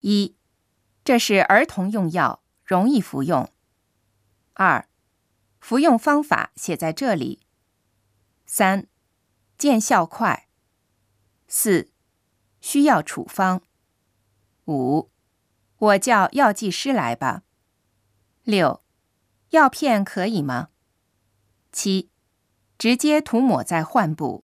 一这是儿童用药容易服用。二服用方法写在这里。三见效快。四需要处方。五我叫药剂师来吧。六药片可以吗？七直接涂抹在患部。